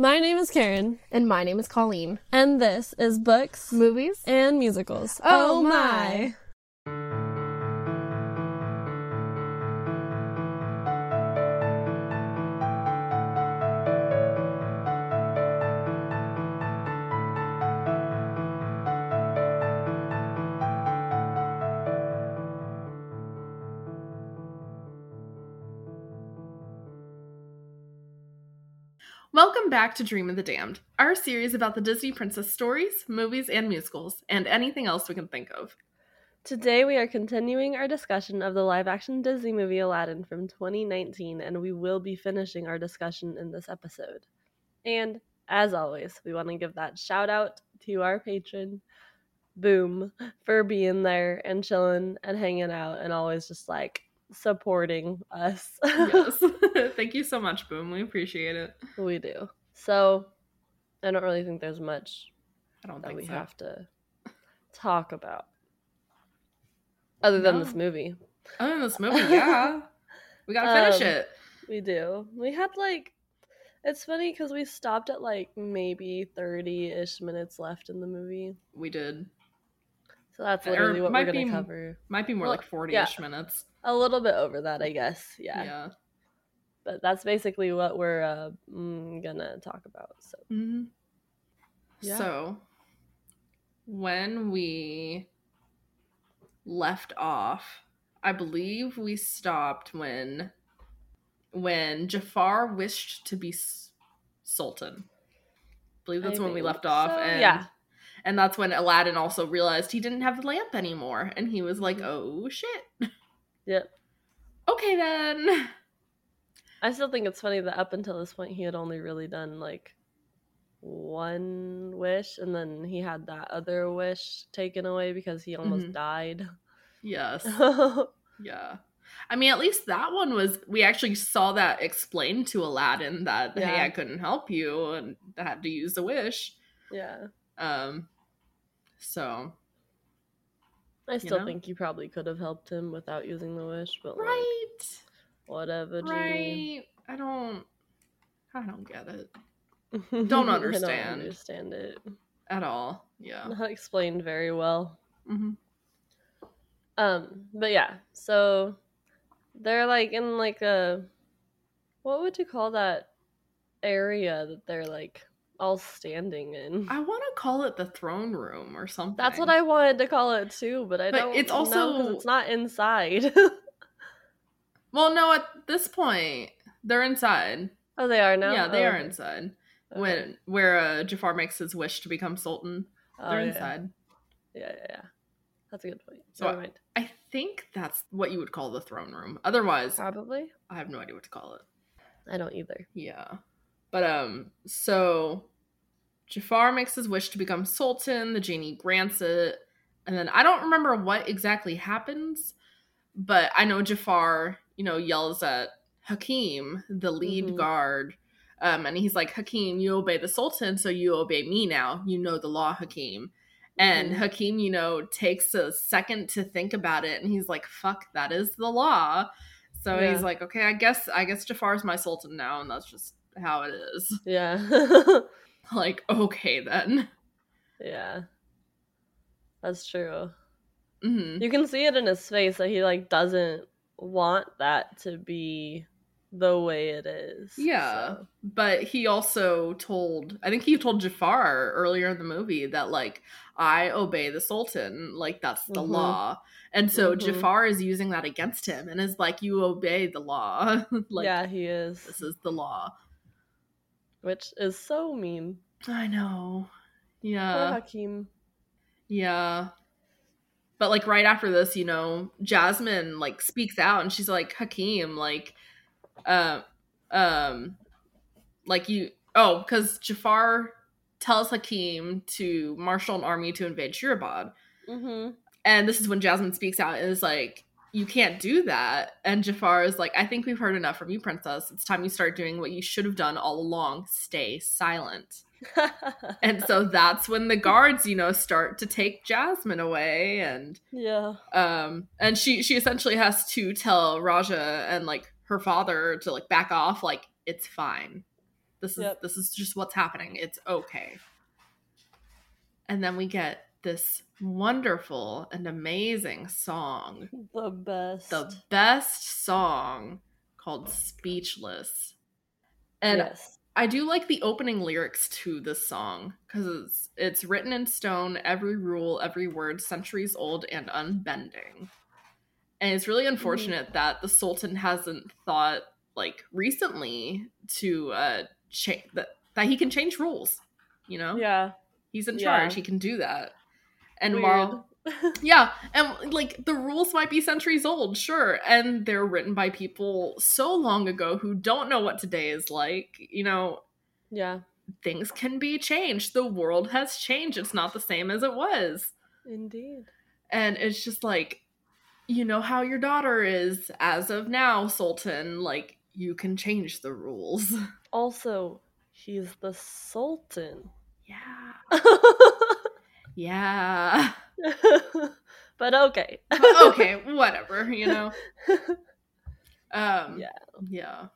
My name is Karen. And my name is Colleen. And this is Books, Movies, and Musicals. Oh, oh my. Welcome back to Dream of the Damned, our series about the Disney princess stories, movies, and musicals, and anything else we can think of. Today we are continuing our discussion of the live action Disney movie Aladdin from 2019, and we will be finishing our discussion in this episode. And as always, we want to give that shout out to our patron, Boom, for being there and chilling and hanging out and always just like supporting us. Yes. Thank you so much, Boom. We appreciate it. we do. So I don't really think there's much I don't that think we so. have to talk about other than No. this movie. Other than this movie, yeah. We gotta finish Um, it. We do. We had like it's funny because we stopped at like maybe 30 ish minutes left in the movie. We did. So that's Or literally what we're going to cover. Might be more Well, like 40 yeah. ish minutes. A little bit over that, I guess. Yeah. Yeah. But that's basically what we're uh, mm, gonna talk about. So hmm Yeah. So, when we left off, I believe we stopped when when Jafar wished to be sultan. I believe that's I when we left off, so, and yeah. And that's when Aladdin also realized he didn't have the lamp anymore, and he was like, Mhm. "Oh shit." Yep. Okay then. I still think it's funny that up until this point he had only really done like one wish and then he had that other wish taken away because he almost Mhm. died. Yes. Yeah. I mean, at least that one was, we actually saw that explained to Aladdin that, hey, I couldn't help you and I had to use a wish. yeah. Um, so, I still know? think you probably could have helped him without using the wish, but like, right. whatever, Genie. Right. I don't, I don't get it don't understand. don't understand it. at all. Yeah. Not explained very well. hmm Um, but yeah, so they're like in like a what would you call that area that they're like all standing in? I want to call it the throne room or something. That's what I wanted to call it too, but I But don't. it's also- it's not inside. Well, no, at this point, they're inside. oh, they are now. Yeah, they Oh, are inside. okay. When where uh, Jafar makes his wish to become sultan, Oh, they're yeah. inside. Yeah, yeah, yeah. That's a good point. So Never mind. I think that's what you would call the throne room. Otherwise, Probably. I have no idea what to call it. I don't either. Yeah. But um so Jafar makes his wish to become sultan, the genie grants it, and then I don't remember what exactly happens, but I know Jafar, you know, yells at Hakim, the lead Mhm. guard, um, and he's like, Hakim, you obey the sultan, so you obey me now. You know the law, Hakim. And Mhm. Hakim, you know, takes a second to think about it and he's like, fuck, that is the law. So Yeah. he's like, okay, I guess I guess Jafar's my sultan now, and that's just how it is. Yeah. Like, okay then. yeah. That's true. hmm You can see it in his face that he like doesn't want that to be the way it is. Yeah. so. But he also told, I think he told Jafar earlier in the movie that, like, I obey the Sultan. Like, that's the Mhm. law. And so Mhm. Jafar is using that against him and is like, you obey the law. like, yeah, he is. this is the law. Which is so mean. I know. Poor Yeah. Hakim. Yeah. But like right after this, you know, Jasmine like speaks out and she's like, Hakim, like, uh, um, like you, oh, because Jafar tells Hakim to marshal an army to invade Shirabad. Mm-hmm. And this is when Jasmine speaks out and is like, you can't do that. And Jafar is like, I think we've heard enough from you, princess. It's time you start doing what you should have done all along. Stay silent. And so that's when the guards, you know, start to take Jasmine away and yeah. um and she she essentially has to tell Raja and like her father to like back off like it's fine. This is Yep. this is just what's happening. It's okay. And then we get this wonderful and amazing song. The best. The best song called Speechless. And yes. I do like the opening lyrics to this song because it's, it's written in stone, every rule, every word, centuries old and unbending. And it's really unfortunate that the Sultan hasn't thought, like, recently to uh, change that, that he can change rules. You know? Yeah. He's in Yeah. charge, he can do that. And Weird. while yeah, and like the rules might be centuries old, sure, and they're written by people so long ago who don't know what today is like. You know, yeah. things can be changed. The world has changed. It's not the same as it was. Indeed. And it's just like, you know how your daughter is as of now, Sultan. Like, you can change the rules. Also, he's the Sultan. Yeah. Yeah. but okay. okay, whatever, you know. Um Yeah. Yeah.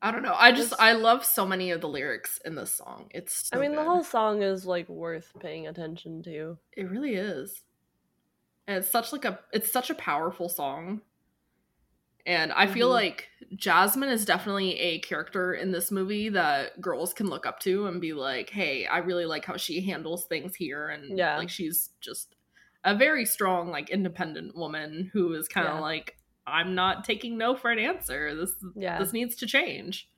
I don't know. I just I love so many of the lyrics in this song. It's so I mean, the whole song is like worth paying attention to. it really is. And it's such like a it's such a powerful song. And I feel Mhm. like Jasmine is definitely a character in this movie that girls can look up to and be like, "Hey, I really like how she handles things here." And Yeah. like she's just a very strong, like independent woman who is kind of Yeah. like, "I'm not taking no for an answer. This Yeah. this needs to change."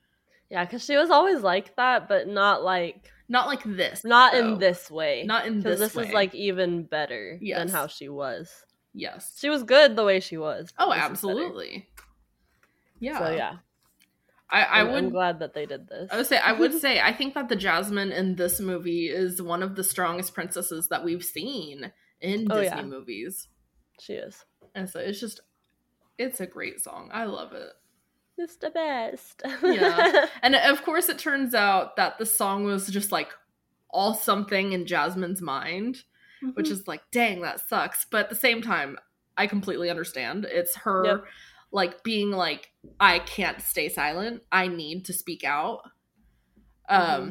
Yeah, because she was always like that, but not like Not like this. not though. in this way. Not in this. this, way. is like even better than how she was. Yes. She was good the way she was. Oh, this is better. absolutely. Yeah. So yeah, I, I I'm, would I'm glad that they did this. I would say I would say I think that the Jasmine in this movie is one of the strongest princesses that we've seen in Oh, Disney yeah. movies. she is. And so it's just it's a great song. I love it. It's the best. Yeah. And of course it turns out that the song was just like all something in Jasmine's mind, which Mhm. is like, dang, that sucks. But at the same time, I completely understand. It's her Yep. like being like, I can't stay silent. I need to speak out. Um Mm-hmm.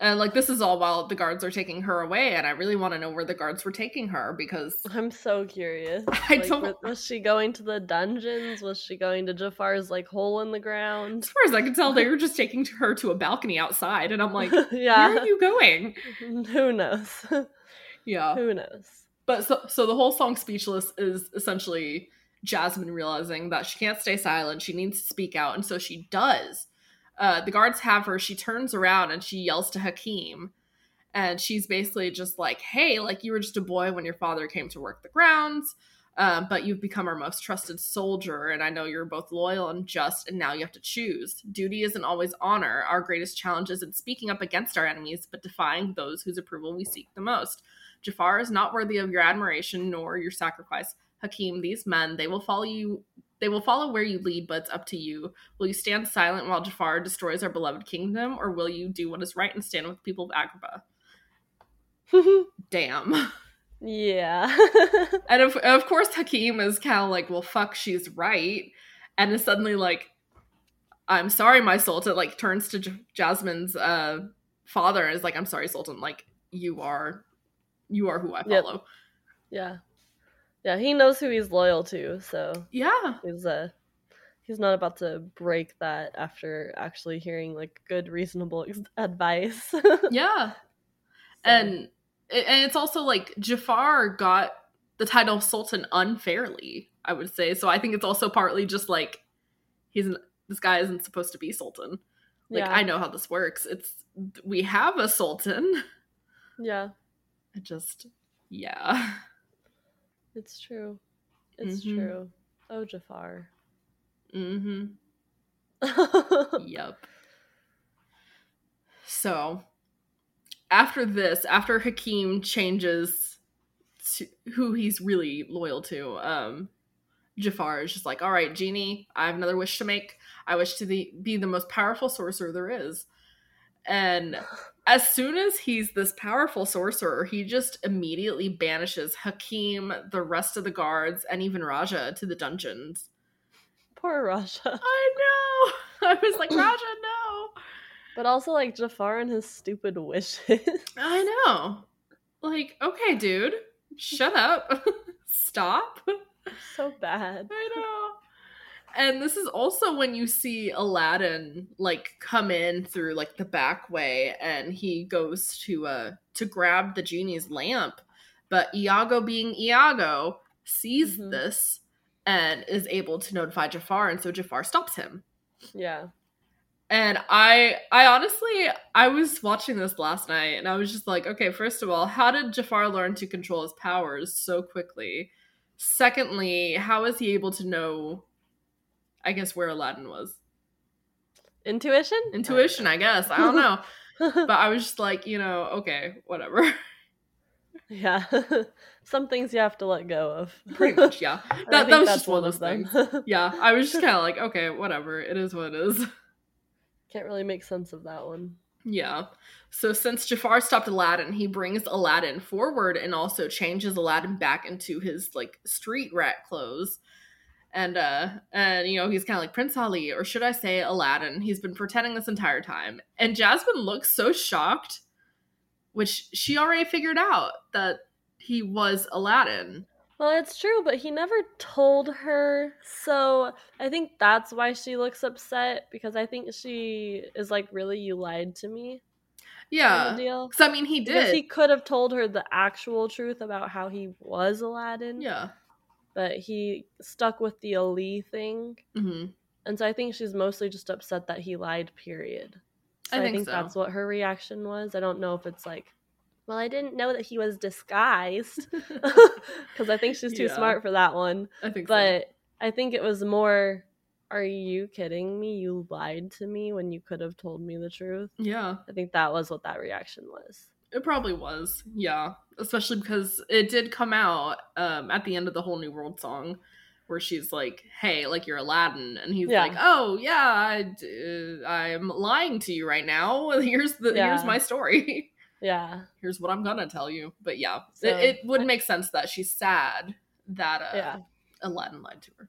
and like this is all while the guards are taking her away, and I really want to know where the guards were taking her because I'm so curious. I Like, don't- Was she going to the dungeons? Was she going to Jafar's like hole in the ground? as far as I can tell, they were just taking her to a balcony outside, and I'm like, yeah, where are you going? Who knows? Yeah. Who knows? But so so the whole song Speechless is essentially Jasmine realizing that she can't stay silent, she needs to speak out, and so she does. Uh, the guards have her, she turns around and she yells to Hakim. And she's basically just like, hey, like you were just a boy when your father came to work the grounds, um, but you've become our most trusted soldier. And I know you're both loyal and just, and now you have to choose. Duty isn't always honor. Our greatest challenge isn't speaking up against our enemies, but defying those whose approval we seek the most. Jafar is not worthy of your admiration nor your sacrifice. Hakim, these men, they will follow you they will follow where you lead, but it's up to you. Will you stand silent while Jafar destroys our beloved kingdom, or will you do what is right and stand with the people of Agrabah? Damn. yeah. And of, of course, Hakim is kind of like, well, fuck, she's right. And is suddenly like, I'm sorry, my Sultan, like turns to J- Jasmine's uh, father and is like, I'm sorry, Sultan, like, you are, you are who I Yep. follow. yeah. Yeah, he knows who he's loyal to, so Yeah. he's uh he's not about to break that after actually hearing like good reasonable ex- advice. Yeah. So- And and it's also like Jafar got the title of Sultan unfairly, I would say. So I think it's also partly just like he's an, this guy isn't supposed to be Sultan. Like yeah, I know how this works. It's we have a Sultan. yeah, It just yeah. it's true. It's Mhm. true. Oh, Jafar. Mm hmm. Yep. So, after this, after Hakim changes to who he's really loyal to, um, Jafar is just like, "All right, genie, I have another wish to make. I wish to the, be the most powerful sorcerer there is." And as soon as he's this powerful sorcerer, he just immediately banishes Hakim, the rest of the guards, and even Raja to the dungeons. Poor Raja. I know. I was like, Raja, no. But also like Jafar and his stupid wishes. I know. Like, okay, dude, shut up. Stop. so bad. I know. And this is also when you see Aladdin like come in through like the back way and he goes to uh to grab the genie's lamp. But Iago being Iago sees Mhm. this and is able to notify Jafar and so Jafar stops him. Yeah. And I I honestly I was watching this last night and I was just like, okay, first of all, how did Jafar learn to control his powers so quickly? Secondly, how is he able to know I guess where Aladdin was? Intuition? Intuition, I guess. I don't know. but I was just like, you know, okay, whatever. yeah. Some things you have to let go of. Pretty much, yeah. That, that was just one of those things. Yeah, I was just kind of like, okay, whatever. It is what it is. Can't really make sense of that one. Yeah. So since Jafar stopped Aladdin, he brings Aladdin forward and also changes Aladdin back into his like street rat clothes. And uh and you know, he's kind of like Prince Ali or should I say Aladdin. He's been pretending this entire time. And Jasmine looks so shocked which she already figured out that he was Aladdin. Well, it's true, but he never told her. So I think that's why she looks upset because I think she is like, really, you lied to me? Yeah. deal. Cuz I mean, he Because did. he could have told her the actual truth about how he was Aladdin. yeah. But he stuck with the Ali thing. Mhm. And so I think she's mostly just upset that he lied, period. So I I think think, so. that's what her reaction was. I don't know if it's like, well, I didn't know that he was disguised. Because I think she's too Yeah. smart for that one. I think so. But I think it was more, are you kidding me? You lied to me when you could have told me the truth. Yeah. I think that was what that reaction was. It probably was, yeah. Especially because it did come out um, at the end of the whole New World song, where she's like, "Hey, like you're Aladdin," and he's Yeah. like, "Oh yeah, I, d- I'm lying to you right now. Here's the Yeah. here's my story. Yeah. here's what I'm gonna tell you." But yeah, So- it, it would make sense that she's sad that uh, Yeah. Aladdin lied to her.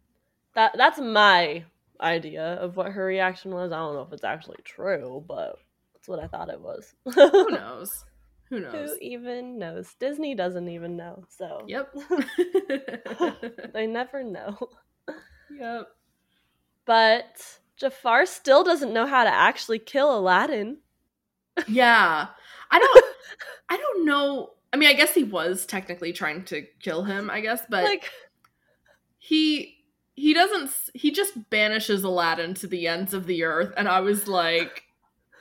That that's my idea of what her reaction was. I don't know if it's actually true, but that's what I thought it was. Who knows? Who knows? Who even knows? Disney doesn't even know. So Yep. they never know. yep. But Jafar still doesn't know how to actually kill Aladdin. Yeah. I don't I don't know. I mean, I guess he was technically trying to kill him, I guess, but like he he doesn't he just banishes Aladdin to the ends of the earth and I was like,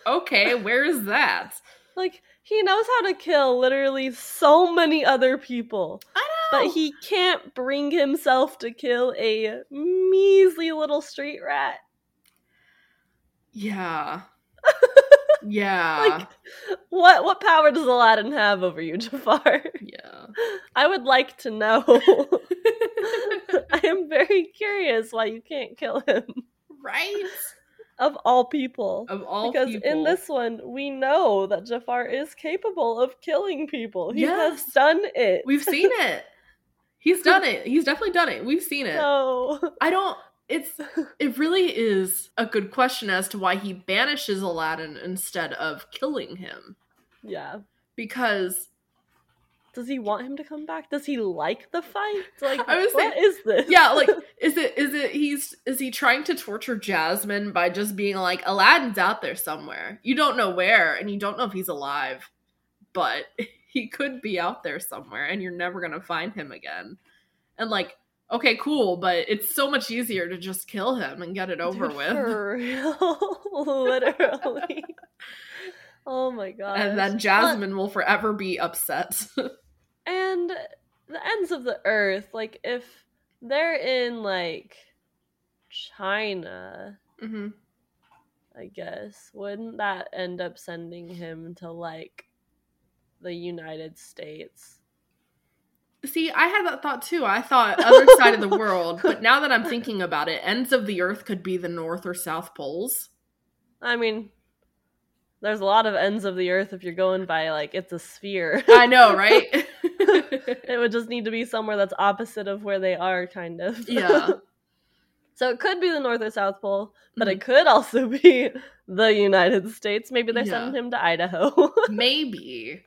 "Okay, where is that?" like he knows how to kill literally so many other people. I know. But he can't bring himself to kill a measly little street rat. Yeah. Yeah. Like what what power does Aladdin have over you, Jafar? yeah. I would like to know. I am very curious why you can't kill him right? Of all people. Of all because people. in this one, we know that Jafar is capable of killing people. He has done it. We've seen it. He's done it. He's definitely done it. We've seen it. No. I don't. It's. It really is a good question as to why he banishes Aladdin instead of killing him. yeah. Because Does he want him to come back? Does he like the fight? Like, I was what saying- is this? yeah, like is it is it he's is he trying to torture Jasmine by just being like Aladdin's out there somewhere. You don't know where and you don't know if he's alive, but he could be out there somewhere and you're never going to find him again. And like okay, cool, but it's so much easier to just kill him and get it over Dude, with. For real. Literally. oh my god. And then Jasmine will forever be upset. And the ends of the earth, like if they're in like China, hmm I guess, wouldn't that end up sending him to like the United States? See, I had that thought too. I thought other side of the world, but now that I'm thinking about it, ends of the earth could be the north or south poles. I mean, there's a lot of ends of the earth if you're going by like it's a sphere. I know, right? it would just need to be somewhere that's opposite of where they are, kind of. yeah. so it could be the North or South Pole, but Mhm. it could also be the United States. Maybe they're Yeah. sending him to Idaho. Maybe.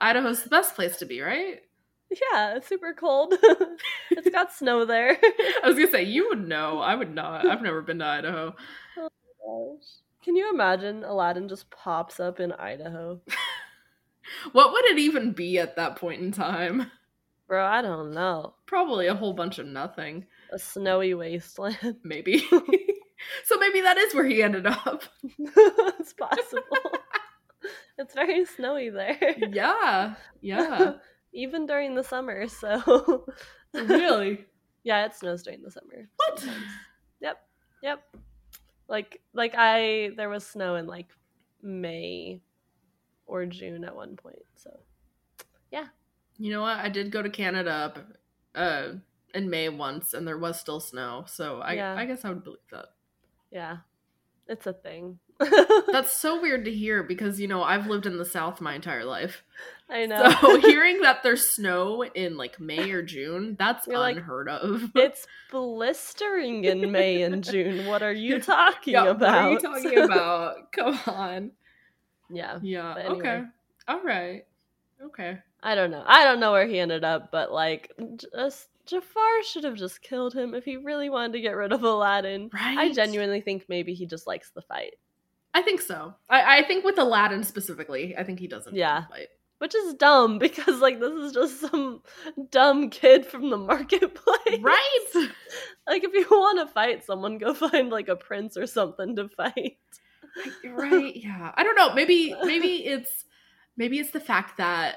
Idaho's the best place to be, right? yeah, it's super cold. it's got snow there. I was gonna say you would know. I would not. I've never been to Idaho. Gosh. Can you imagine Aladdin just pops up in Idaho? What would it even be at that point in time? Bro, I don't know. Probably a whole bunch of nothing. A snowy wasteland. Maybe. so maybe that is where he ended up. it's possible. it's very snowy there. Yeah. Yeah. Even during the summer, so really? Yeah, it snows during the summer. What? sometimes. Yep. Yep. Like like I there was snow in like May or June at one point. So yeah. You know what? I did go to Canada uh in May once and there was still snow. So I Yeah. I guess I would believe that. yeah. It's a thing. That's so weird to hear because you know, I've lived in the south my entire life. I know. So hearing that there's snow in like May or June, that's You're like, unheard of. it's blistering in May and June. What are you talking Yeah, about? What are you talking about? Come on. Yeah. Yeah. Anyway. Okay. All right. Okay. I don't know. I don't know where he ended up, but like just Jafar should have just killed him if he really wanted to get rid of Aladdin. Right. I genuinely think maybe he just likes the fight. I think so. I, I think with Aladdin specifically, I think he doesn't. Yeah. Fight. Which is dumb because like this is just some dumb kid from the marketplace. Right. Like if you want to fight someone, go find like a prince or something to fight. right. Yeah. I don't know. Maybe maybe it's maybe it's the fact that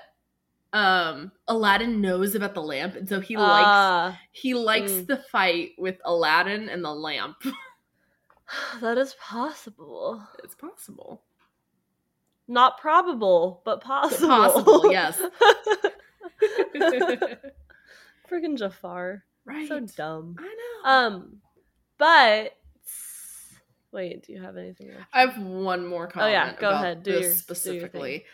um Aladdin knows about the lamp and so he likes Ah, he likes Mm. the fight with Aladdin and the lamp. that is possible. it's possible. Not probable, but possible. possible, yes. Freaking Jafar. right. So dumb. I know. Um, but wait, do you have anything else? I have one more comment. Oh, yeah, go about ahead, do this your- do specifically.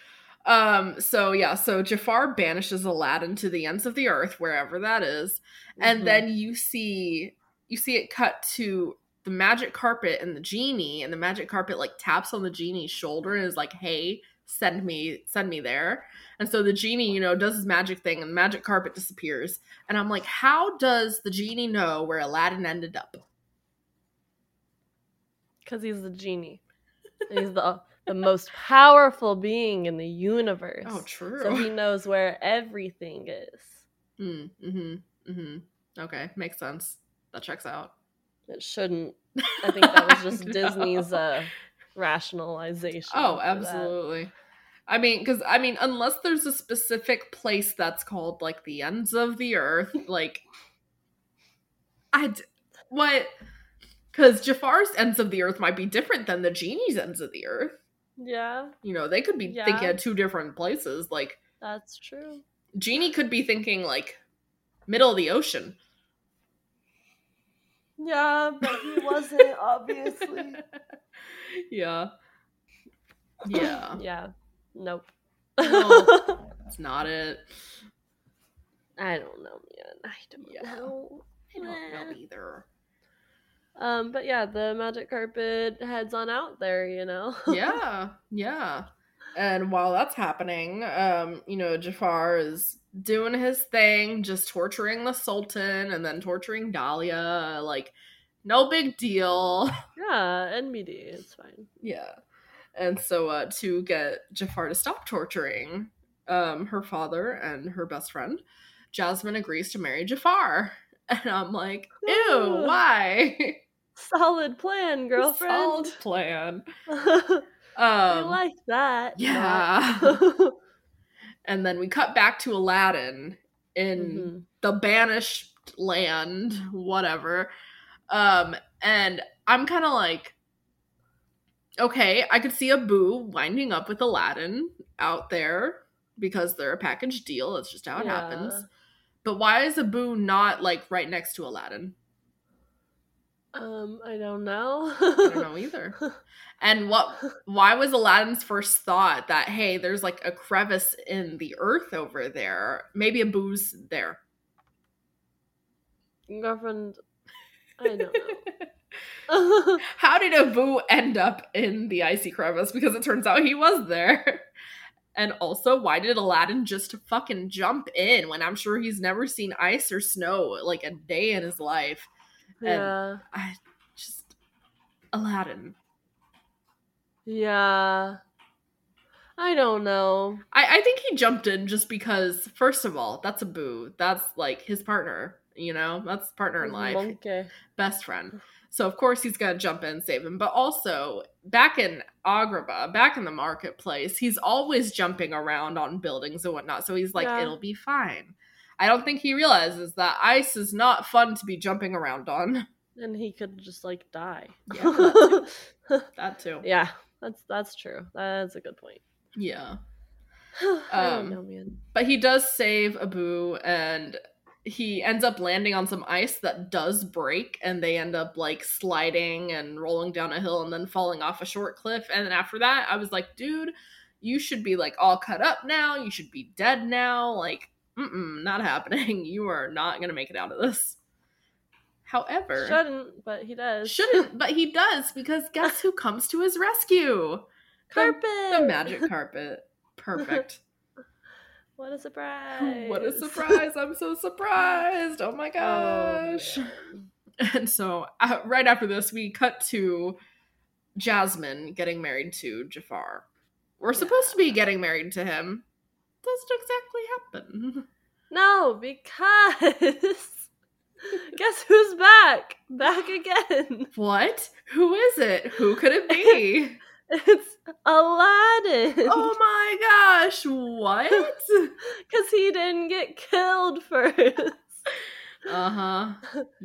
um. So yeah. So Jafar banishes Aladdin to the ends of the earth, wherever that is, and Mhm. then you see you see it cut to the magic carpet and the genie, and the magic carpet like taps on the genie's shoulder and is like, "Hey, send me, send me there." And so the genie, you know, does his magic thing, and the magic carpet disappears. And I'm like, how does the genie know where Aladdin ended up? Because he's the genie. He's the the most powerful being in the universe. Oh, true. So he knows where everything is. Mm, mm-hmm. Mm-hmm. Okay, makes sense. That checks out. It shouldn't. I think that was just No. Disney's uh, rationalization. Oh, for that. absolutely. I mean, because I mean, unless there's a specific place that's called like the ends of the earth, like I d- what? Because Jafar's ends of the earth might be different than the genie's ends of the earth. Yeah, You know, they could be Yeah. thinking of two different places. Like that's true. genie could be thinking like middle of the ocean. Yeah, but he wasn't obviously. yeah. Yeah. yeah. Nope. No. It's not it. I don't know, man. I don't Yeah. know. I don't know either. Um, but yeah, the magic carpet heads on out there, you know. yeah, yeah. And while that's happening, um, you know, Jafar is doing his thing, just torturing the Sultan and then torturing Dahlia. Like, no big deal. yeah, and NBD, it's fine. Yeah. And so uh to get Jafar to stop torturing um her father and her best friend, Jasmine agrees to marry Jafar. And I'm like, ew, why? Solid plan, girlfriend. Solid plan. I Um like that. yeah. And then we cut back to Aladdin in Mhm. the banished land, whatever. Um, and I'm kind of like, okay, I could see Abu winding up with Aladdin out there because they're a package deal. That's just how it Yeah. happens. But why is Abu not like right next to Aladdin? Um, I don't know. I don't know either. And what? Why was Aladdin's first thought that hey, there's like a crevice in the earth over there? Maybe Abu's there. Girlfriend, I don't know. How did Abu end up in the icy crevice? Because it turns out he was there. And also, why did Aladdin just fucking jump in when I'm sure he's never seen ice or snow like a day in his life? Yeah. I just Aladdin. Yeah. I don't know. I, I think he jumped in just because, first of all, that's Abu. That's like his partner, you know? That's partner in life. Monkey. best friend. So of course he's gonna jump in and save him. But also back in Agrabah, back in the marketplace, he's always jumping around on buildings and whatnot. So he's like, Yeah. it'll be fine. I don't think he realizes that ice is not fun to be jumping around on. And he could just like die. Yeah, That too. yeah, that's that's true. That's a good point. Yeah. Um, know, man. But he does save Abu and he ends up landing on some ice that does break and they end up like sliding and rolling down a hill and then falling off a short cliff. And then after that, I was like, dude, you should be like all cut up now. You should be dead now. Like, mm not happening. You are not going to make it out of this. However, Shouldn't, but he does. shouldn't, but he does because guess who comes to his rescue? carpet. The, the magic carpet. Perfect. What a surprise! What a surprise! I'm so surprised. Oh my gosh. man. and so, uh, right after this, we cut to Jasmine getting married to Jafar. We're supposed to be getting married to him. Doesn't exactly happen. No, because guess who's back? Back again. What? Who is it? Who could it be? It's Aladdin. oh my gosh, what? Because he didn't get killed first. Uh huh.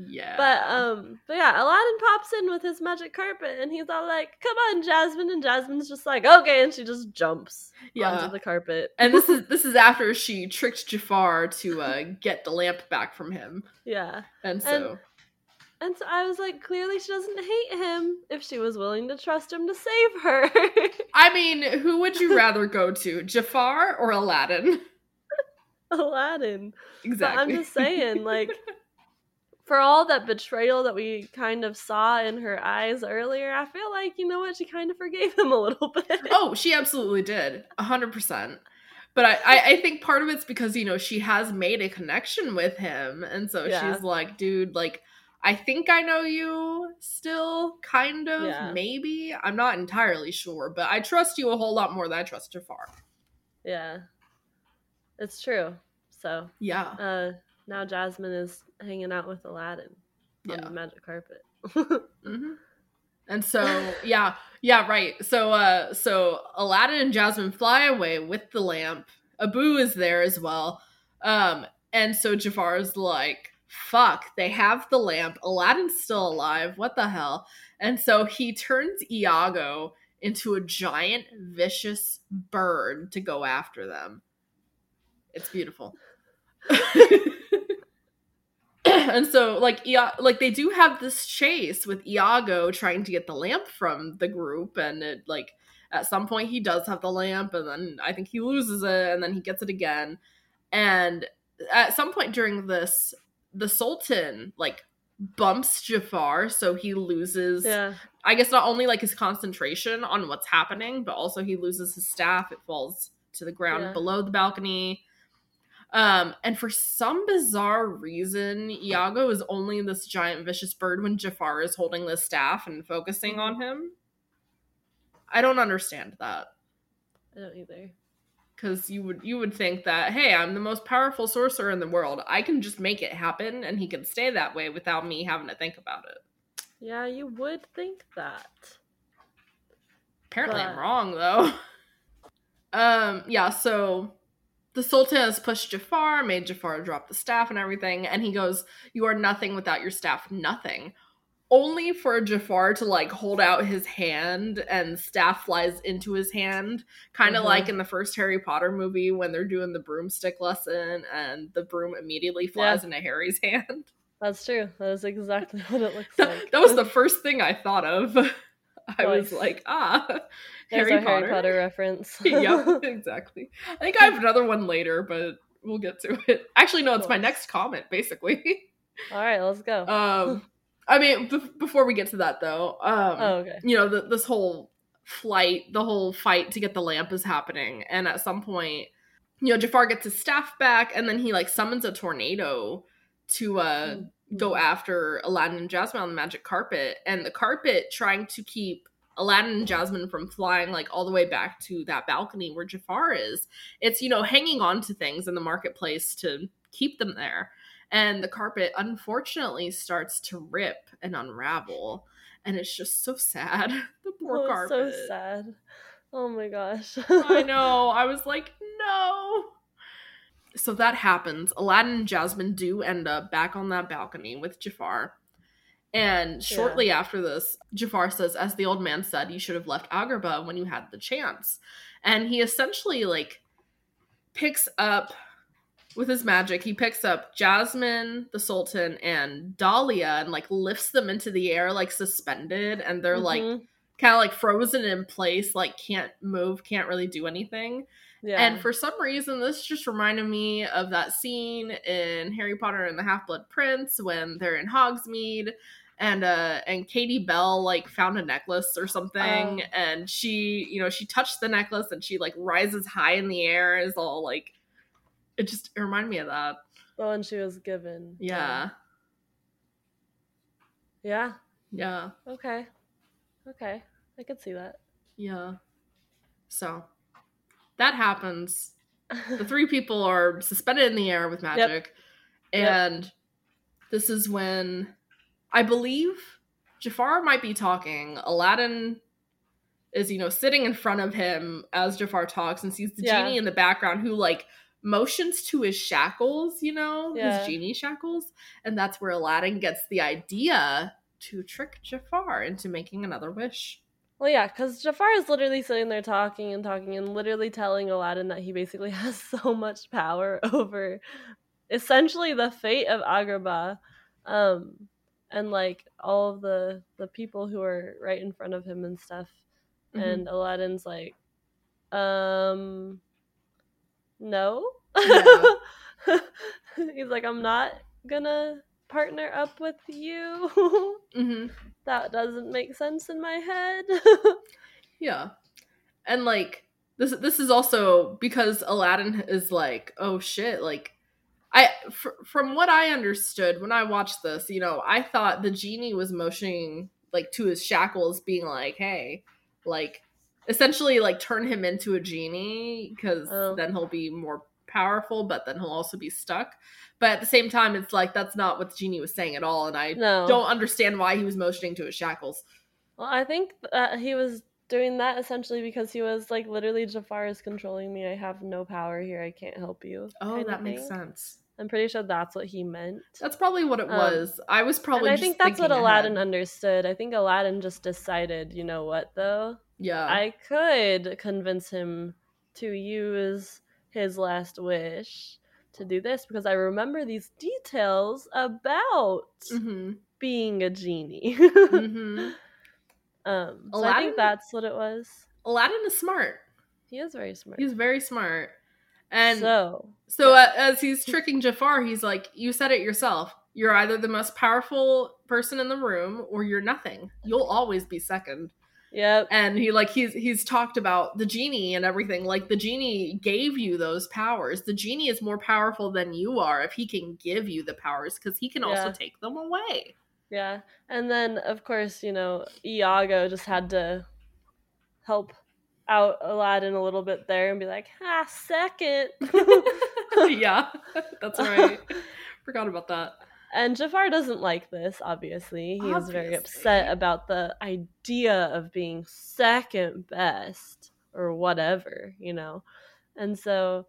Yeah. But um, but yeah, Aladdin pops in with his magic carpet, and he's all like, "Come on, Jasmine," and Jasmine's just like, "Okay," and she just jumps Yeah. onto the carpet. and this is this is after she tricked Jafar to uh, get the lamp back from him, yeah, and so and so I was like, clearly she doesn't hate him if she was willing to trust him to save her. I mean, who would you rather go to, Jafar or Aladdin? Aladdin. Exactly. But I'm just saying, like, for all that betrayal that we kind of saw in her eyes earlier, I feel like, you know what, she kind of forgave him a little bit. oh, she absolutely did, a hundred percent. But I, I, I think part of it's because you know she has made a connection with him, and so Yeah. she's like, dude, like. I think I know you still, kind of, Yeah. maybe. I'm not entirely sure, but I trust you a whole lot more than I trust Jafar. Yeah. It's true. So, Yeah. uh, now Jasmine is hanging out with Aladdin on Yeah. the magic carpet. hmm And so, yeah, yeah, right. So, uh, so Aladdin and Jasmine fly away with the lamp. Abu is there as well. Um, and so Jafar is like, fuck, they have the lamp. Aladdin's still alive. What the hell? And so he turns Iago into a giant, vicious bird to go after them. It's beautiful. and so like Ia- like they do have this chase with Iago trying to get the lamp from the group and it like at some point he does have the lamp and then I think he loses it and then he gets it again and at some point during this the sultan like bumps Jafar so he loses yeah. I guess not only like his concentration on what's happening, but also he loses his staff. It falls to the ground Yeah. below the balcony. Um, and for some bizarre reason, Iago is only this giant vicious bird when Jafar is holding the staff and focusing on him. I don't understand that I don't either. because you would you would think that hey, I'm the most powerful sorcerer in the world. I can just make it happen, and he can stay that way without me having to think about it. Yeah, you would think that. Apparently, I'm wrong though. um, yeah. So the Sultan has pushed Jafar, made Jafar drop the staff and everything, and he goes, "You are nothing without your staff. Nothing." Only for Jafar to like hold out his hand and staff flies into his hand, kind of Mhm. like in the first Harry Potter movie when they're doing the broomstick lesson and the broom immediately flies into Harry's hand. That's true. That is exactly what it looks That, like. that was the first thing I thought of. I was like, ah, There's Harry Potter. Harry Potter reference. yeah, exactly. I think I have another one later, but we'll get to it. Actually, no, it's my next comment, basically. All right, let's go. um, I mean, b- before we get to that, though, um, oh, okay. you know, the, this whole flight, the whole fight to get the lamp is happening, and at some point, you know, Jafar gets his staff back, and then he like summons a tornado to uh go after Aladdin and Jasmine on the magic carpet, and the carpet trying to keep Aladdin and Jasmine from flying like all the way back to that balcony where Jafar is. It's, you know, hanging on to things in the marketplace to keep them there. And the carpet unfortunately starts to rip and unravel. And it's just so sad. The poor oh, carpet. so sad. Oh my gosh. I know. I was like, no. So that happens. Aladdin and Jasmine do end up back on that balcony with Jafar. And shortly after this, Jafar says, as the old man said, you should have left Agrabah when you had the chance. And he essentially like picks up with his magic, he picks up Jasmine, the Sultan, and Dahlia and like lifts them into the air like suspended, and they're like Mhm. kind of like frozen in place, like can't move, can't really do anything. yeah. And for some reason, this just reminded me of that scene in Harry Potter and the Half Blood Prince when they're in Hogsmeade. And uh and Katie Bell like found a necklace or something Oh. and she you know she touched the necklace and she like rises high in the air is all like it just it reminded me of that the one she was given. yeah Yeah. yeah Okay. Okay. I could see that. yeah so that happens the three people are suspended in the air with magic Yep. and this is when i believe jafar might be talking aladdin is you know sitting in front of him as jafar talks and sees the Yeah. genie in the background who like motions to his shackles you know Yeah. his genie shackles and that's where aladdin gets the idea to trick jafar into making another wish Well, yeah, because Jafar is literally sitting there talking and talking and literally telling Aladdin that he basically has so much power over essentially the fate of Agrabah. Um, and like all of the the people who are right in front of him and stuff. Mhm. And Aladdin's like, um, no. He's like, I'm not gonna partner up with you. hmm that doesn't make sense in my head. Yeah. And like this this is also because Aladdin is like, "Oh shit, like I fr- from what I understood when I watched this, you know, I thought the genie was motioning like to his shackles being like, "Hey, like essentially like turn him into a genie cuz Oh. then he'll be more powerful, but then he'll also be stuck." But at the same time, it's like that's not what the genie was saying at all and I no. don't understand why he was motioning to his shackles. Well, I think that he was doing that essentially because he was like literally Jafar is controlling me. I have no power here. I can't help you. Oh, that makes sense. I'm pretty sure that's what he meant. That's probably what it Um, was. I was probably. I just think that's what Aladdin ahead. understood. I think Aladdin just decided, you know what though? Yeah. I could convince him to use his last wish to do this because I remember these details about hmm being a genie. hmm um, so I think that's what it was. Aladdin is smart. He is very smart. He's very smart. And so, so uh, as he's tricking Jafar, he's like, "You said it yourself. You're either the most powerful person in the room or you're nothing. You'll always be second. Yep. And he like he's he's talked about the genie and everything. Like the genie gave you those powers. The genie is more powerful than you are if he can give you the powers because he can also take them away. Yeah. And then of course, you know, Iago just had to help out Aladdin a little bit there and be like, ah, second. yeah, that's right. Forgot about that. and Jafar doesn't like this, obviously. He is very upset about the idea of being second best or whatever, you know. And so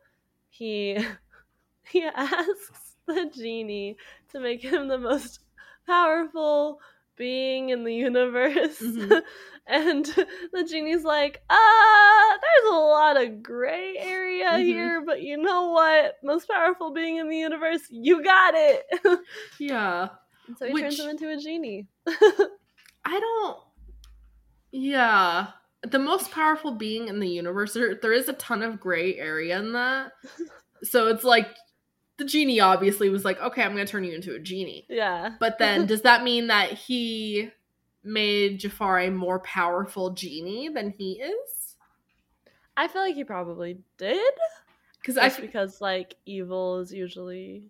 he he asks the genie to make him the most powerful being in the universe. Mhm. and the genie's like, ah, there's a lot of gray area Mhm. here, but you know what? Most powerful being in the universe, you got it. Yeah. And so he Which- turns him into a genie. I don't. Yeah. The most powerful being in the universe, there, there is a ton of gray area in that. So it's like the genie obviously was like, okay, I'm going to turn you into a genie. yeah. But then does that mean that he made Jafar a more powerful genie than he is? I feel like he probably did. Because I because like evil is usually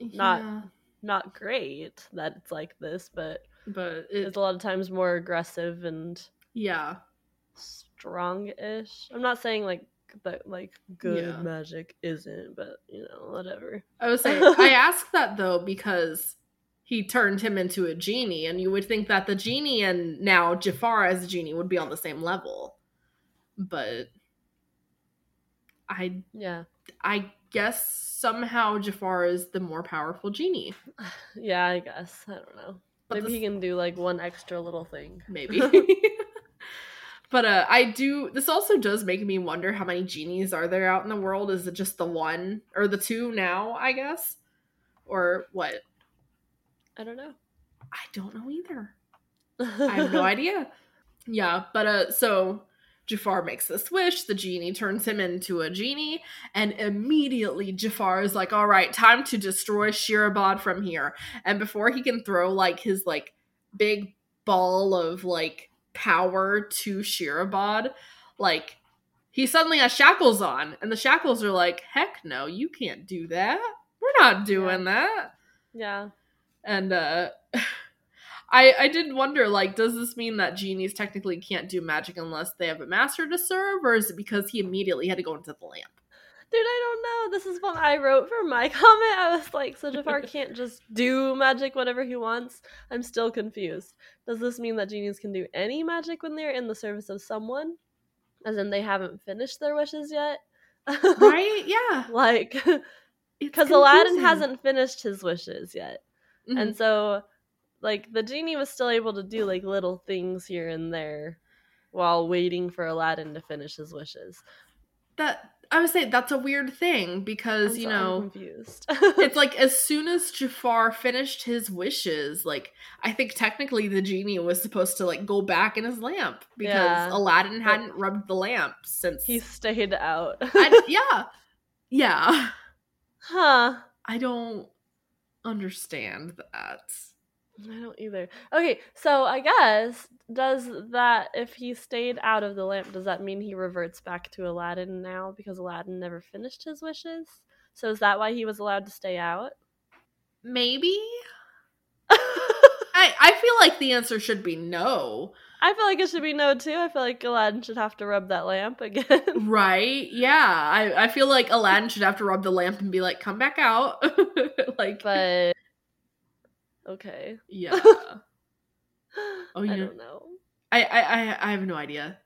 not- not great that it's like this, but but it's a lot of times more aggressive and yeah. strong-ish. I'm not saying like that like good Yeah. magic isn't, but you know, whatever. I was saying I asked that though because he turned him into a genie, and you would think that the genie and now Jafar as a genie would be on the same level, but I Yeah. I guess somehow Jafar is the more powerful genie. Yeah, I guess. I don't know. But Maybe the- he can do like one extra little thing. maybe. but uh I do this also does make me wonder how many genies are there out in the world? Is it just the one or the two now, I guess? Or what? I don't know. I don't know either. I have no idea. Yeah, but uh so Jafar makes this wish, the genie turns him into a genie, and immediately Jafar is like, all right, time to destroy Shirabad from here. And before he can throw like his like big ball of like power to Shirabad, like he suddenly has shackles on, and the shackles are like, heck no, you can't do that. We're not doing that Yeah. and uh I I did wonder like does this mean that genies technically can't do magic unless they have a master to serve or is it because he immediately had to go into the lamp Dude, I don't know. This is what I wrote for my comment. I was like, so Jafar can't just do magic whatever he wants. I'm still confused. Does this mean that genies can do any magic when they're in the service of someone? As in they haven't finished their wishes yet? right yeah like, because Aladdin hasn't finished his wishes yet. Mhm. And so, like, the genie was still able to do, like, little things here and there while waiting for Aladdin to finish his wishes. that I would say that's a weird thing because you so know confused. it's like as soon as Jafar finished his wishes, like I think technically the genie was supposed to like go back in his lamp because Yeah. Aladdin hadn't rubbed the lamp since he stayed out. I, yeah. Yeah. huh. I don't understand that. I don't either. Okay, so I guess does that if he stayed out of the lamp, does that mean he reverts back to Aladdin now because Aladdin never finished his wishes? So is that why he was allowed to stay out? Maybe. I I feel like the answer should be no. I feel like it should be no too. I feel like Aladdin should have to rub that lamp again. Right? Yeah. I I feel like Aladdin should have to rub the lamp and be like, "Come back out." like but okay. yeah. Oh, I yeah. don't know. I, I I I have no idea.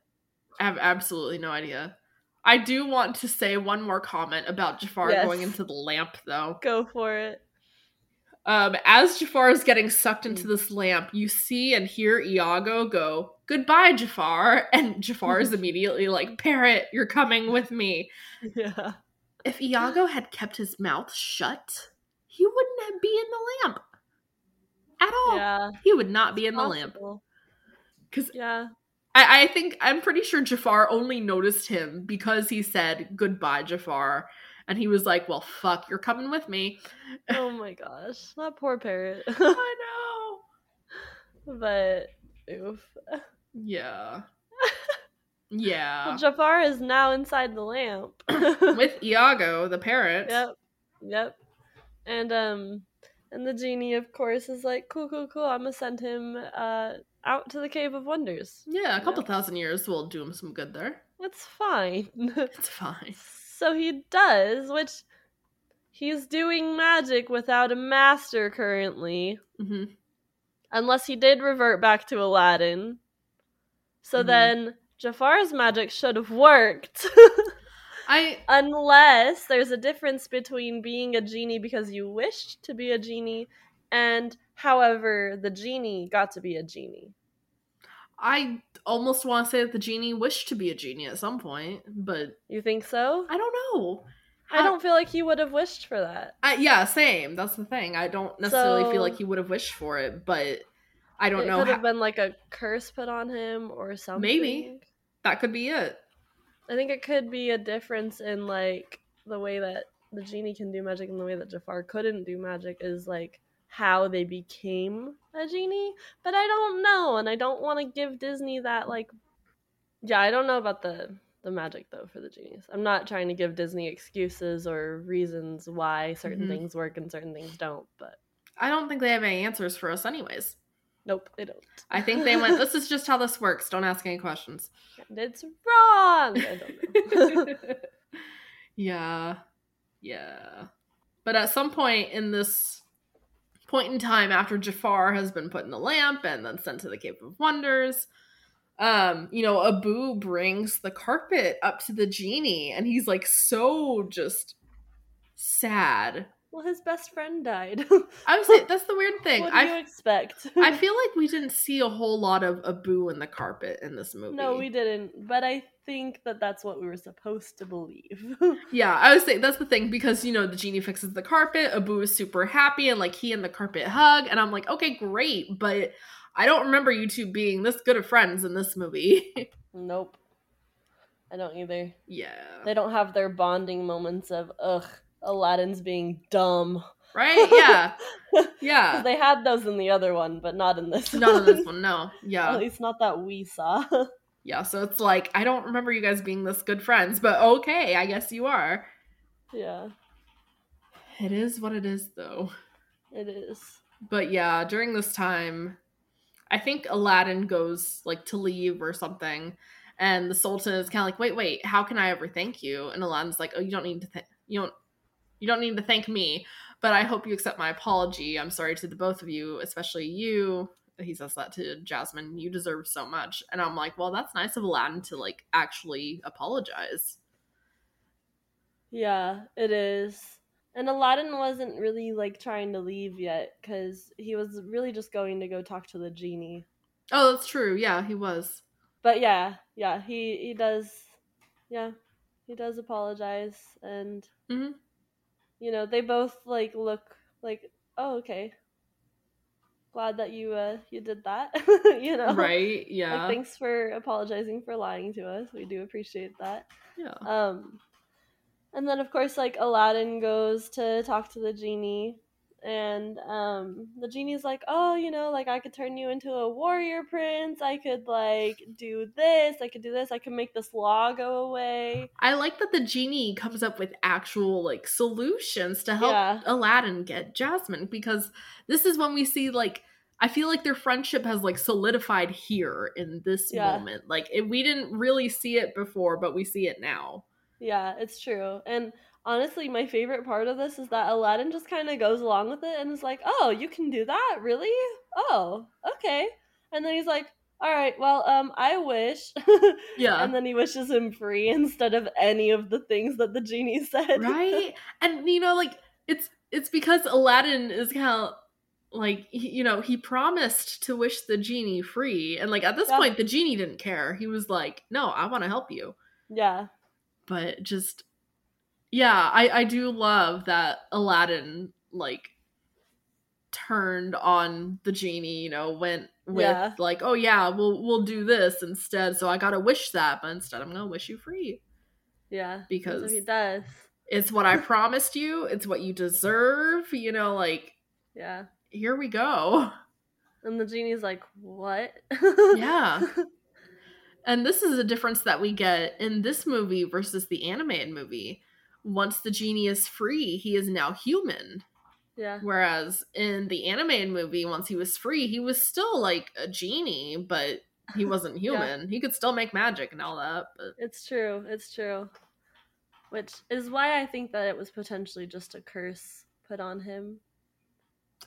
I have absolutely no idea. I do want to say one more comment about Jafar Yes. going into the lamp though. Go for it. Um, as Jafar is getting sucked into this lamp, you see and hear Iago go, Goodbye, Jafar. And Jafar is immediately like, Parrot, you're coming with me. Yeah. If Iago had kept his mouth shut, he wouldn't be in the lamp at all. Yeah. He would not be in the lamp. Because Yeah. I, I think, I'm pretty sure Jafar only noticed him because he said, Goodbye, Jafar. And he was like, Well, fuck, you're coming with me. Oh my gosh. That poor parrot. I know. but oof. Yeah. Yeah. Jafar is now inside the lamp. With Iago, the parrot. Yep. Yep. And um and the genie of course is like, cool, cool, cool, I'm gonna send him uh out to the Cave of Wonders. Yeah, a couple thousand years will do him some good there. It's fine. It's fine. so he does, which he's doing magic without a master currently. hmm Unless he did revert back to Aladdin. So Mhm. then Jafar's magic should have worked. I Unless there's a difference between being a genie because you wished to be a genie and however the genie got to be a genie. I almost want to say that the genie wished to be a genie at some point, but You think so? I don't know. I don't feel like he would have wished for that. I, yeah, same. That's the thing. I don't necessarily So- feel like he would have wished for it, but I don't know. it know. could How, have been like a curse put on him or something. Maybe. that could be it. I think it could be a difference in like the way that the genie can do magic and the way that Jafar couldn't do magic is like how they became a genie. But I don't know, and I don't want to give Disney that like. Yeah, I don't know about the the magic though for the genies. I'm not trying to give Disney excuses or reasons why certain Mhm. things work and certain things don't. But I don't think they have any answers for us, anyways. Nope, they don't. I think they went, this is just how this works. Don't ask any questions. And it's wrong. I don't know. yeah. Yeah. But at some point in this point in time after Jafar has been put in the lamp and then sent to the Cave of Wonders, um, you know, Abu brings the carpet up to the genie and he's like so just sad. Well, his best friend died. I was like, that's the weird thing. what do you expect? I feel like we didn't see a whole lot of Abu in the carpet in this movie. No, we didn't. But I think that that's what we were supposed to believe. Yeah, I would say that's the thing because you know the genie fixes the carpet. Abu is super happy and like he and the carpet hug, and I'm like, okay, great, but I don't remember you two being this good of friends in this movie. nope. I don't either. yeah, They don't have their bonding moments of ugh, Aladdin's being dumb. right? Yeah. yeah. they had those in the other one, but not in this. Not in this one, no. Yeah. At least not that we saw. yeah. So it's like I don't remember you guys being this good friends, but okay, I guess you are. yeah, It is what it is, though. it is. But yeah, during this time, I think Aladdin goes like to leave or something, and the Sultan is kind of like, "Wait, wait, how can I ever thank you?" And Aladdin's like, "Oh, you don't need to thank you don't you don't need to thank me, but I hope you accept my apology. I'm sorry to the both of you, especially you." He says that to Jasmine. You deserve so much, and I'm like, "Well, that's nice of Aladdin to like actually apologize." Yeah, it is. And Aladdin wasn't really like trying to leave yet because he was really just going to go talk to the genie. Oh, that's true. Yeah, he was. But yeah, yeah, he he does. Yeah, he does apologize, and Mhm. You know they both like look like oh okay. Glad that you uh you did that. you know, Right? Yeah. Like thanks for apologizing for lying to us. We do appreciate that. yeah. Um, and then of course, like Aladdin goes to talk to the genie, and um, the genie's like, "Oh, you know, like I could turn you into a warrior prince. I could like do this. I could do this. I could make this law go away." I like that the genie comes up with actual like solutions to help Yeah. Aladdin get Jasmine because this is when we see like I feel like their friendship has like solidified here in this Yeah. moment. Like it, we didn't really see it before, but we see it now. Yeah, it's true. And honestly, my favorite part of this is that Aladdin just kind of goes along with it and is like, "Oh, you can do that, really? Oh, okay." And then he's like, "All right, well, um, I wish." Yeah. and then he wishes him free instead of any of the things that the genie said. right? And you know, like it's it's because Aladdin is kind of like he- you know he promised to wish the genie free, and like at this Yeah. point the genie didn't care. He was like, "No, I want to help you." yeah. but just yeah i i do love that aladdin like turned on the genie you know went with Yeah. like oh yeah we'll we'll do this instead so i gotta wish that but instead i'm gonna wish you free Yeah. Because- he does. it's what i promised you it's what you deserve you know like Yeah. here we go And the genie's like, "What?" Yeah. And this is a difference that we get in this movie versus the animated movie. Once the genie is free, he is now human. yeah. Whereas in the animated movie, once he was free, he was still like a genie, but he wasn't human. He could still make magic and all that. But It's true. It's true. Which is why I think that it was potentially just a curse put on him.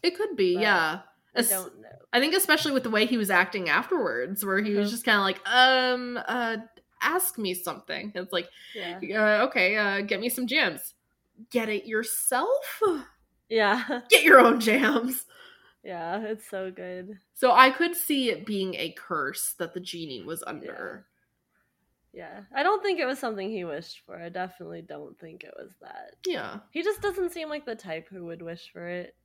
it could be, But yeah. I don't know. I think especially with the way he was acting afterwards, where he was Mhm. just kind of like, um, uh, ask me something. It's like, Yeah. uh, okay, uh, get me some jams. Get it yourself. Yeah. Get your own jams. Yeah. It's so good. So I could see it being a curse that the genie was under. Yeah. I don't think it was something he wished for. I definitely don't think it was that. Yeah. He just doesn't seem like the type who would wish for it.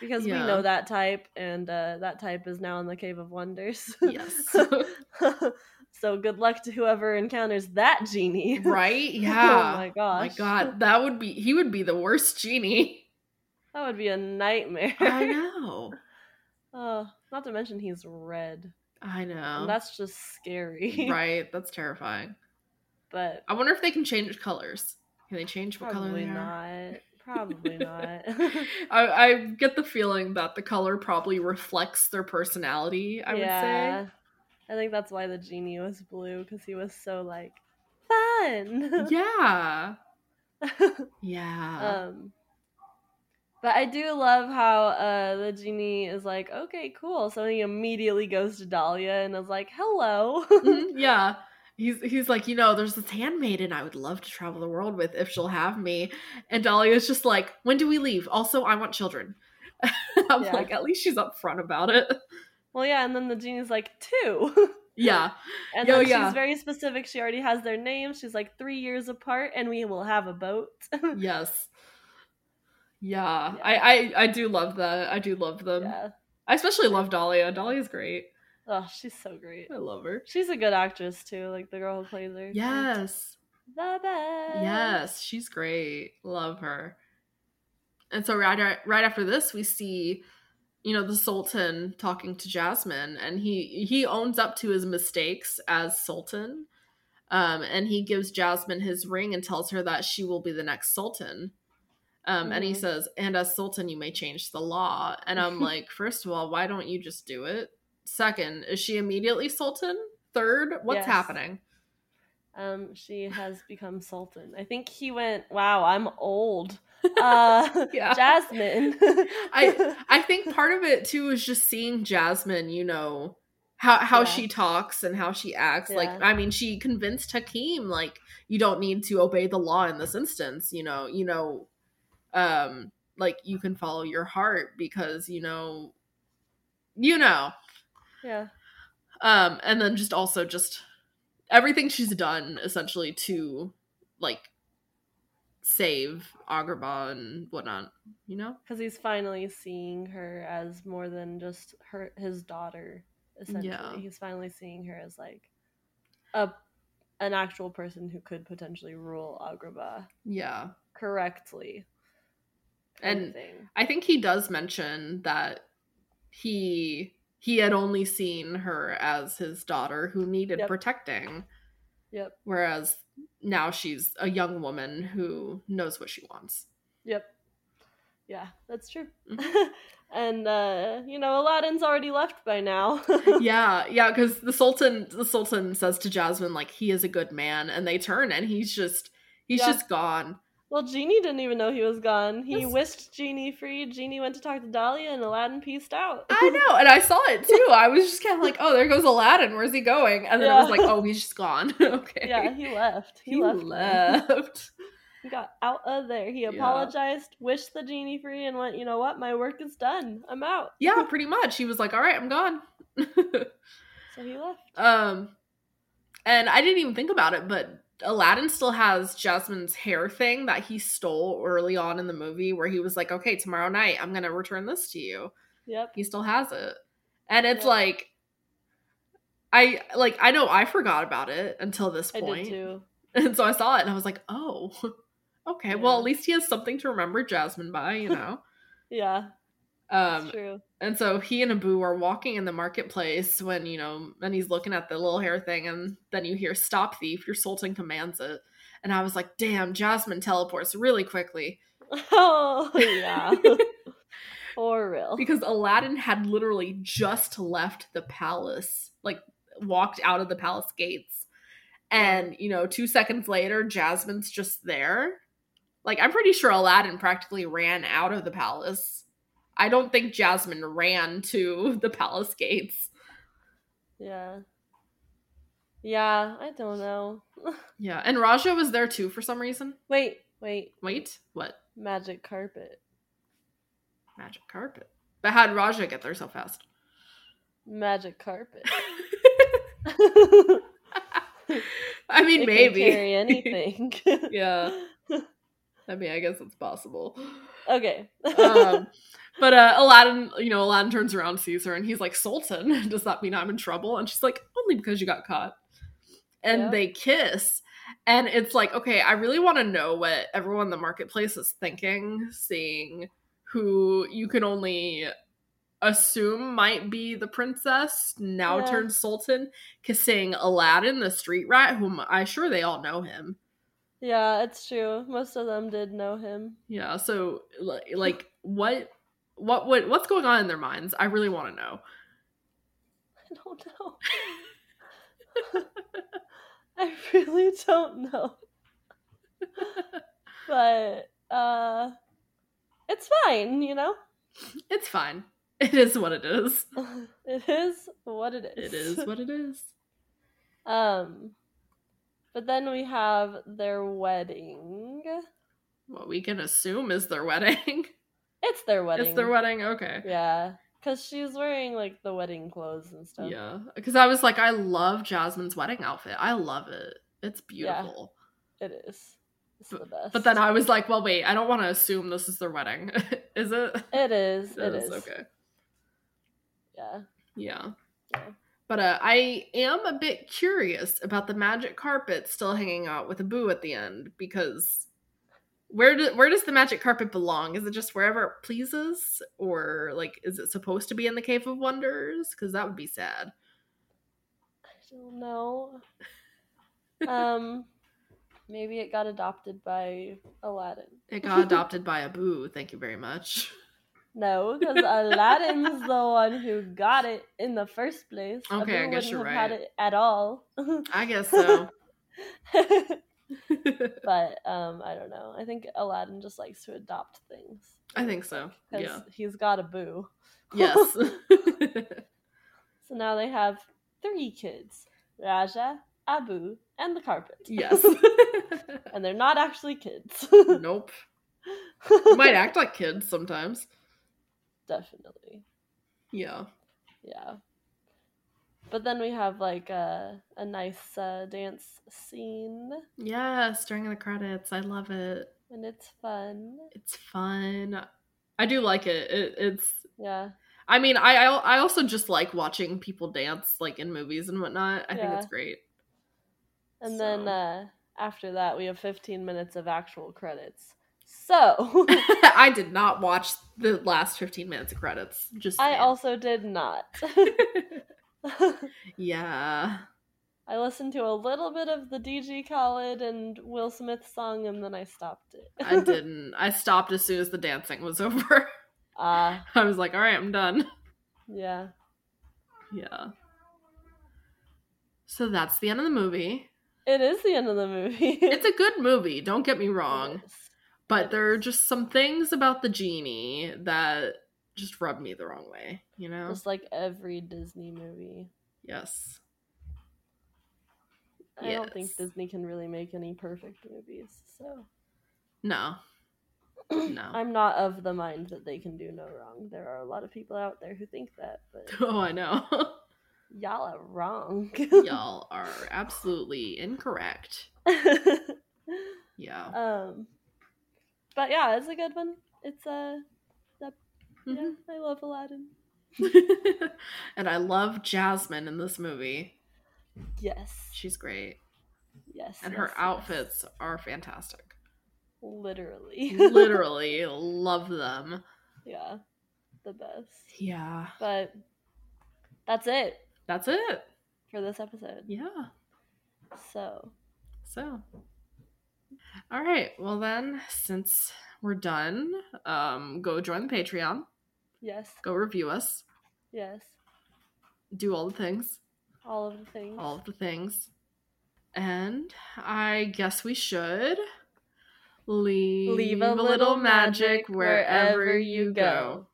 Because Yeah. we know that type, and uh, that type is now in the Cave of Wonders. Yes. so good luck to whoever encounters that genie. right? Yeah. oh my Oh gosh. my god, that would be he would be the worst genie. That would be a nightmare. I know. Oh, not to mention he's red. I know. And that's just scary. right. That's terrifying. But I wonder if they can change colors. Can they change what color probably they are? not. Probably not. I, I get the feeling that the color probably reflects their personality, I yeah. Would say. I think that's why the genie was blue, because he was so like fun. Yeah. Yeah. um but I do love how uh the genie is like, okay, cool. So he immediately goes to Dahlia and is like, hello. Mhm, yeah. He's he's like, you know, there's this handmaiden I would love to travel the world with if she'll have me. And Dahlia's just like, when do we leave? Also, I want children. I'm Yeah. like, at least she's upfront about it. well, yeah, and then the genie's like, two. Yeah. And Yo, then yeah. she's very specific. She already has their names. She's like three years apart, and we will have a boat. Yes. Yeah. Yeah. I, I I do love that. I do love them. yeah. I especially love Dahlia. Dahlia's great. Oh, she's so great. I love her. She's a good actress too, like the girl who plays her. Yes. The best. Yes, she's great. Love her. And so right right after this, we see, you know, the Sultan talking to Jasmine, and he he owns up to his mistakes as Sultan, um, and he gives Jasmine his ring and tells her that she will be the next Sultan. Um, and he says, "And as Sultan, you may change the law." And I'm like, first of all, why don't you just do it? Second, is she immediately Sultan? Third, what's Yes. happening? Um, she has become sultan. I think he went. Wow, I'm old. Uh, Yeah. Jasmine. I I think part of it too is just seeing Jasmine, you know, how how Yeah. she talks and how she acts. Like I mean, she convinced Hakim like you don't need to obey the law in this instance, you know, you know um like you can follow your heart because you know you know. Yeah. Um and then just also just everything she's done essentially to like save Agrabah and whatnot, you know? because he's finally seeing her as more than just her his daughter essentially Yeah. he's finally seeing her as like a an actual person who could potentially rule agrabah Yeah. correctly And. I think he does mention that he he had only seen her as his daughter who needed Yep. protecting, yep whereas now she's a young woman who knows what she wants. yep yeah that's true Mhm. and uh you know aladdin's already left by now yeah, yeah, because the Sultan the Sultan says to Jasmine like he is a good man, and they turn and he's just he's Yeah. just gone. Well genie didn't even know he was gone he Yes. whisked genie free genie went to talk to dahlia and aladdin pieced out I know, and I saw it too. I was just kind of like, oh, there goes Aladdin. Where's he going? And then I was like, oh, he's just gone. okay. yeah he left he, he left, left. He got out of there. He Yeah. apologized, wished the genie free, and went, you know what? My work is done. I'm out. yeah, pretty much. He was like, "All right, I'm gone." So he left. um, and I didn't even think about it, but Aladdin still has Jasmine's hair thing that he stole early on in the movie, where he was like, "Okay, tomorrow night, I'm gonna return this to you." Yep. He still has it, and it's Yeah. like, I like I know I forgot about it until this I point, did too. and so I saw it and I was like, "Oh." Okay, well, at least he has something to remember Jasmine by, you know. Yeah. Um, true. and so he and Abu are walking in the marketplace when, you know, and he's looking at the little hair thing, and then you hear, Stop thief, your sultan commands it. And I was like, damn, Jasmine teleports really quickly. Oh yeah. For real. Because Aladdin had literally just left the palace, like walked out of the palace gates. And, you know, two seconds later, Jasmine's just there. Like, I'm pretty sure Aladdin practically ran out of the palace. I don't think Jasmine ran to the palace gates. Yeah. Yeah, I don't know. Yeah, and Rajah was there too for some reason. wait, wait. Wait, what? Magic carpet. Magic carpet. But how'd Rajah get there so fast? Magic carpet. I mean, It maybe. carry anything. yeah. I mean, I guess it's possible. okay. um, but uh, Aladdin, you know, Aladdin turns around, sees her, and he's like, "Sultan, does that mean I'm in trouble?" And she's like, "Only because you got caught." And Yeah. they kiss, and it's like, okay, I really want to know what everyone in the marketplace is thinking, seeing who you can only assume might be the princess now Yeah. turned sultan, kissing Aladdin, the street rat, whom I sure they all know him. Yeah, it's true. Most of them did know him. Yeah, so like what what would what's going on in their minds? I really want to know. I don't know. I really don't know. but uh it's fine, you know? It's fine. It is what it is. It is what it is. It is what it is. Um but then we have their wedding. What we can assume is their wedding. It's their wedding. It's their wedding. Okay. Yeah. Cause she's wearing like the wedding clothes and stuff. Yeah, because I was like, I love Jasmine's wedding outfit. I love it. It's beautiful. It is. It's the best. But then I was like, well, wait, I don't want to assume this is their wedding. is it? It is. It It is. is, Okay. Yeah. Yeah. Yeah. But uh, I am a bit curious about the magic carpet still hanging out with Abu at the end because where do, where does the magic carpet belong? Is it just wherever it pleases, or like is it supposed to be in the Cave of Wonders? Because that would be sad. I don't know. um, maybe it got adopted by Aladdin. It got adopted by Abu. Thank you very much. No, because Aladdin's the one who got it in the first place. Okay, I guess you're have had right. it at all. I guess so. but um, I don't know. I think Aladdin just likes to adopt things. I think so. Yeah. he's got Abu. Yes. So now they have three kids Rajah, Abu, and the carpet. yes. And they're not actually kids. nope. Might act like kids sometimes. Definitely. Yeah. Yeah. But then we have like a, a nice uh, dance scene, Yes, during the credits. I love it. and it's fun. It's fun. I do like it. it it's Yeah. I mean, I, I I also just like watching people dance like in movies and whatnot. I think it's great. And then uh, after that, we have 15 minutes of actual credits. So I did not watch the last 15 minutes of credits. Just I saying. also did not. yeah. I listened to a little bit of the DJ Khaled and Will Smith song, and then I stopped it. I didn't. I stopped as soon as the dancing was over. Ah, I was like, all right, I'm done. yeah. Yeah. So that's the end of the movie. It is the end of the movie. It's a good movie, don't get me wrong. Is. But there are just some things about the genie that just rub me the wrong way, you know? Just like every Disney movie. yes. I don't think Disney can really make any perfect movies, so No. No. I'm not of the mind that they can do no wrong. There are a lot of people out there who think that, but Oh, I know. y'all are wrong. Y'all are absolutely incorrect. Yeah. um, but yeah, it's a good one. It's a yeah. Mhm. I love Aladdin. and I love Jasmine in this movie. Yes, She's great. yes, And yes, her yes. outfits are fantastic. literally, Literally love them. yeah. the best. Yeah. But that's it That's it. for this episode. Yeah. So, So. All right. Well then, since we're done, um, go join the Patreon. yes, Go review us. yes, Do all the things. all of the things. All of the things. And I guess we should leave, Leave a little magic wherever you go. We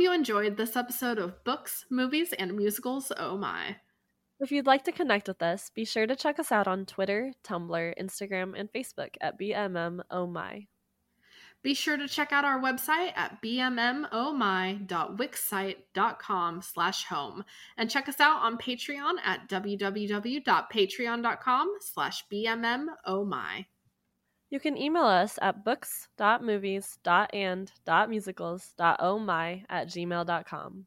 you enjoyed this episode of Books, Movies, and Musicals. Oh my. If you'd like to connect with us, be sure to check us out on Twitter, Tumblr, Instagram, and Facebook at BMM Oh My. Be sure to check out our website at bmmomy.wixsite.com oh slash home and check us out on Patreon at www.patreon.com slash bmmomy. Oh You can email us at books.movies.and.musicals.ohmy at gmail.com.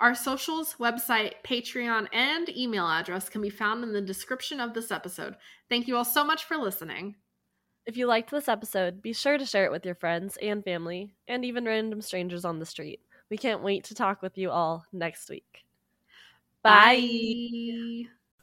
Our socials, website, Patreon, and email address can be found in the description of this episode. Thank you all so much for listening. If you liked this episode, be sure to share it with your friends and family, and even random strangers on the street. We can't wait to talk with you all next week. Bye.